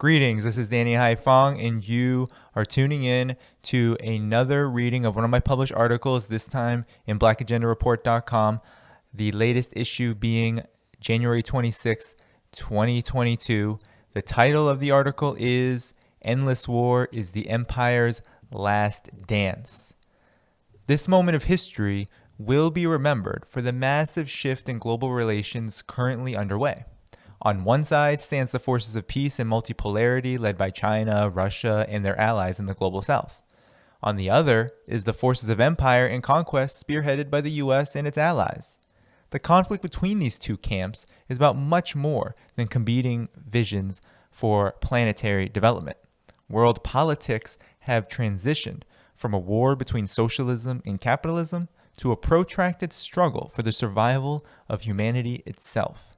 Greetings, this is Danny Haiphong, and you are tuning in to another reading of one of my published articles, this time in blackagendareport.com, the latest issue being January 26th, 2022. The title of the article is Endless War is the Empire's Last Dance. This moment of history will be remembered for the massive shift in global relations currently underway. On one side stands the forces of peace and multipolarity led by China, Russia, and their allies in the global south. On the other is the forces of empire and conquest spearheaded by the US and its allies. The conflict between these two camps is about much more than competing visions for planetary development. World politics have transitioned from a war between socialism and capitalism to a protracted struggle for the survival of humanity itself.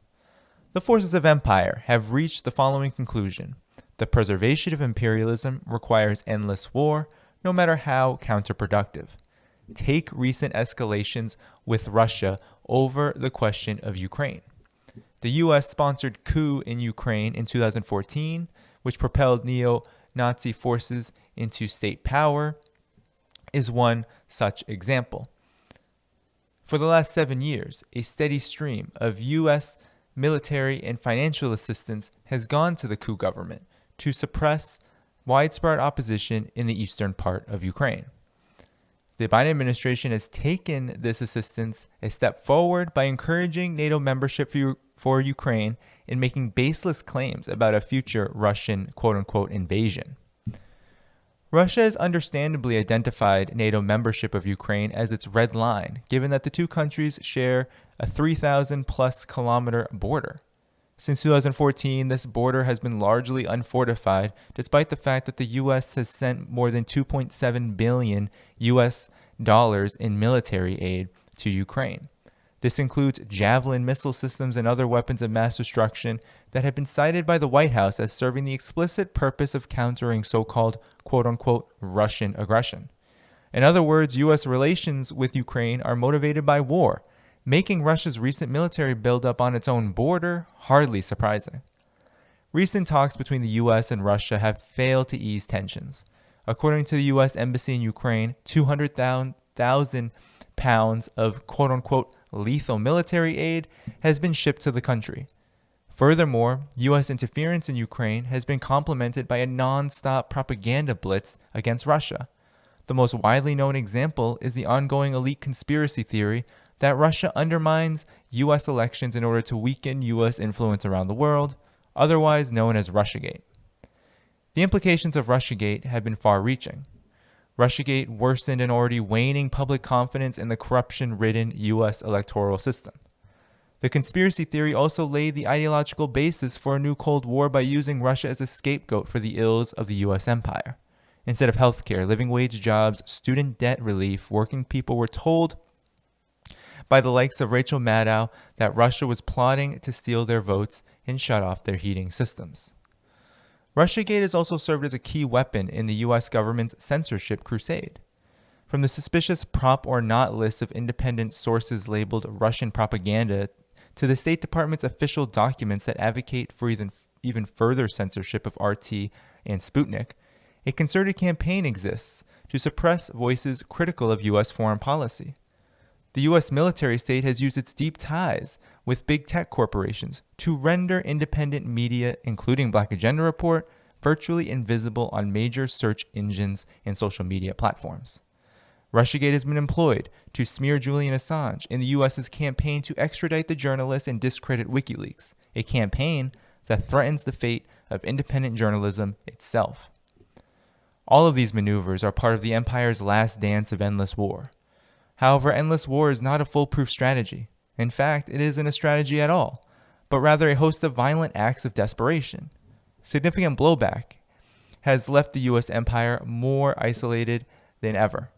The forces of empire have reached the following conclusion the preservation of imperialism requires endless war, no matter how counterproductive. Take recent escalations with Russia over the question of Ukraine. The US sponsored coup in Ukraine in 2014, which propelled neo Nazi forces into state power, is one such example. For the last seven years, a steady stream of US military, and financial assistance has gone to the coup government to suppress widespread opposition in the eastern part of Ukraine. The Biden administration has taken this assistance a step forward by encouraging NATO membership for, for Ukraine and making baseless claims about a future Russian quote unquote invasion. Russia has understandably identified NATO membership of Ukraine as its red line, given that the two countries share a 3,000 plus kilometer border. Since 2014, this border has been largely unfortified, despite the fact that the U.S. has sent more than 2.7 billion U.S. dollars in military aid to Ukraine. This includes Javelin missile systems and other weapons of mass destruction that have been cited by the White House as serving the explicit purpose of countering so called quote unquote Russian aggression. In other words, U.S. relations with Ukraine are motivated by war, making Russia's recent military buildup on its own border hardly surprising. Recent talks between the U.S. and Russia have failed to ease tensions. According to the U.S. Embassy in Ukraine, 200,000 pounds of quote unquote lethal military aid has been shipped to the country. Furthermore, U.S. interference in Ukraine has been complemented by a non stop propaganda blitz against Russia. The most widely known example is the ongoing elite conspiracy theory that Russia undermines U.S. elections in order to weaken U.S. influence around the world, otherwise known as Russiagate. The implications of Russiagate have been far reaching. Russiagate worsened an already waning public confidence in the corruption ridden U.S. electoral system. The conspiracy theory also laid the ideological basis for a new Cold War by using Russia as a scapegoat for the ills of the U.S. empire. Instead of healthcare, living wage jobs, student debt relief, working people were told by the likes of Rachel Maddow that Russia was plotting to steal their votes and shut off their heating systems. Russiagate has also served as a key weapon in the US government's censorship crusade. From the suspicious PropOrNot list of independent sources labeled Russian propaganda to the State Department's official documents that advocate for even, even further censorship of RT and Sputnik, a concerted campaign exists to suppress voices critical of US foreign policy. The US military state has used its deep ties with big tech corporations to render independent media, including Black Agenda Report, virtually invisible on major search engines and social media platforms. Russiagate has been employed to smear Julian Assange in the US's campaign to extradite the journalist and discredit WikiLeaks, a campaign that threatens the fate of independent journalism itself. All of these maneuvers are part of the empire's last dance of endless war. However, endless war is not a foolproof strategy. In fact, it isn't a strategy at all, but rather a host of violent acts of desperation. Significant blowback has left the US empire more isolated than ever.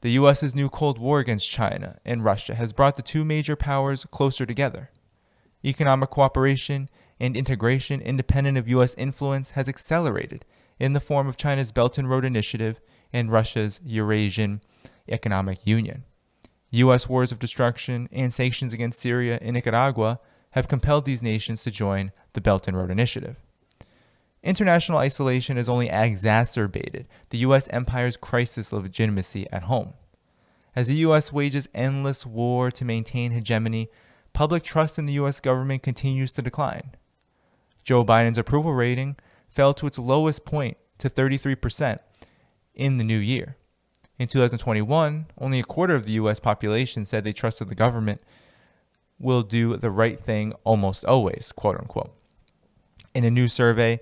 The US's new Cold War against China and Russia has brought the two major powers closer together. Economic cooperation and integration independent of US influence has accelerated in the form of China's Belt and Road Initiative and Russia's Eurasian Economic Union. U.S. wars of destruction and sanctions against Syria and Nicaragua have compelled these nations to join the Belt and Road Initiative. International isolation has only exacerbated the U.S. empire's crisis of legitimacy at home. As the U.S. wages endless war to maintain hegemony, public trust in the U.S. government continues to decline. Joe Biden's approval rating fell to its lowest point to 33% in the new year. In 2021, only a quarter of the US population said they trusted the government will do the right thing almost always, quote unquote. In a new survey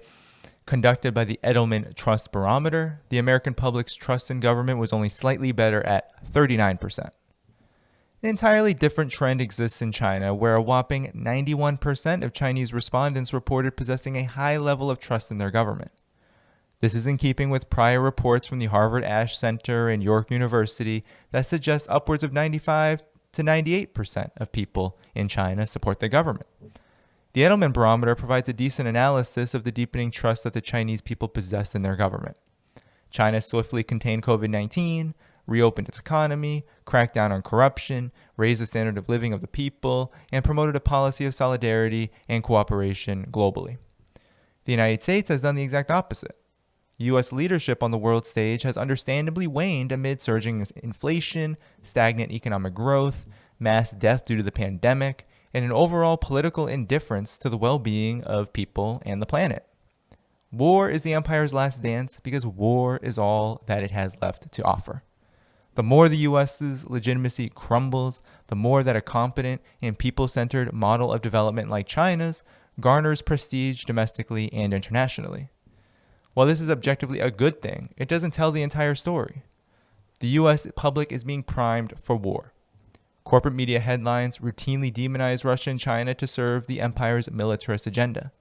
conducted by the Edelman Trust Barometer, the American public's trust in government was only slightly better at 39%. An entirely different trend exists in China, where a whopping 91% of Chinese respondents reported possessing a high level of trust in their government. This is in keeping with prior reports from the Harvard Ash Center and York University that suggest upwards of 95 to 98% of people in China support the government. The Edelman Barometer provides a decent analysis of the deepening trust that the Chinese people possess in their government. China swiftly contained COVID 19, reopened its economy, cracked down on corruption, raised the standard of living of the people, and promoted a policy of solidarity and cooperation globally. The United States has done the exact opposite. U.S. leadership on the world stage has understandably waned amid surging inflation, stagnant economic growth, mass death due to the pandemic, and an overall political indifference to the well being of people and the planet. War is the empire's last dance because war is all that it has left to offer. The more the US's legitimacy crumbles, the more that a competent and people centered model of development like China's garners prestige domestically and internationally. While this is objectively a good thing, it doesn't tell the entire story. The US public is being primed for war. Corporate media headlines routinely demonize Russia and China to serve the empire's militarist agenda.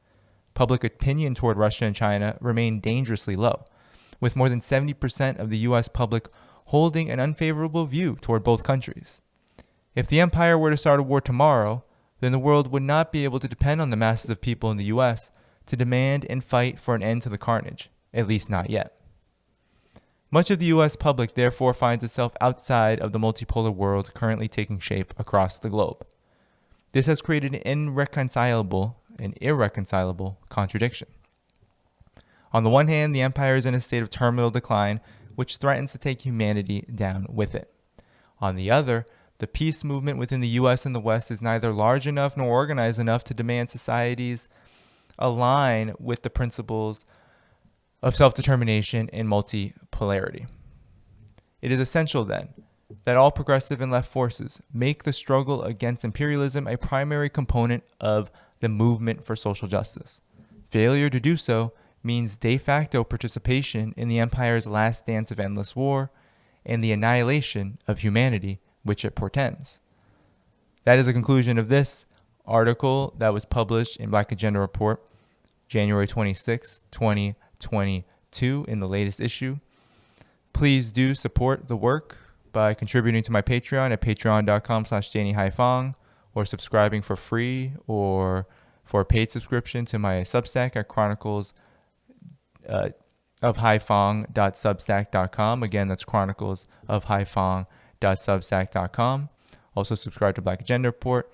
Public opinion toward Russia and China remain dangerously low, with more than 70% of the US public holding an unfavorable view toward both countries. If the empire were to start a war tomorrow, then the world would not be able to depend on the masses of people in the US to demand and fight for an end to the carnage, at least not yet. Much of the US public therefore finds itself outside of the multipolar world currently taking shape across the globe. This has created an irreconcilable and irreconcilable contradiction. On the one hand, the empire is in a state of terminal decline, which threatens to take humanity down with it. On the other, the peace movement within the US and the West is neither large enough nor organized enough to demand societies align with the principles of self determination and multipolarity. It is essential, then, that all progressive and left forces make the struggle against imperialism a primary component of the movement for social justice. Failure to do so means de facto participation in the empire's last dance of endless war and the annihilation of humanity which it portends. That is the conclusion of this article that was published in Black Agenda Report January 26, 2022, in the latest issue. Please do support the work by contributing to my Patreon at patreon.com slash Danny Haiphong or subscribing for free or for a paid subscription to my Substack at Chronicles uh, of Haiphong.substack.com. Again, that's Chronicles of Haiphong.substack.com. Also, subscribe to Black Agenda Report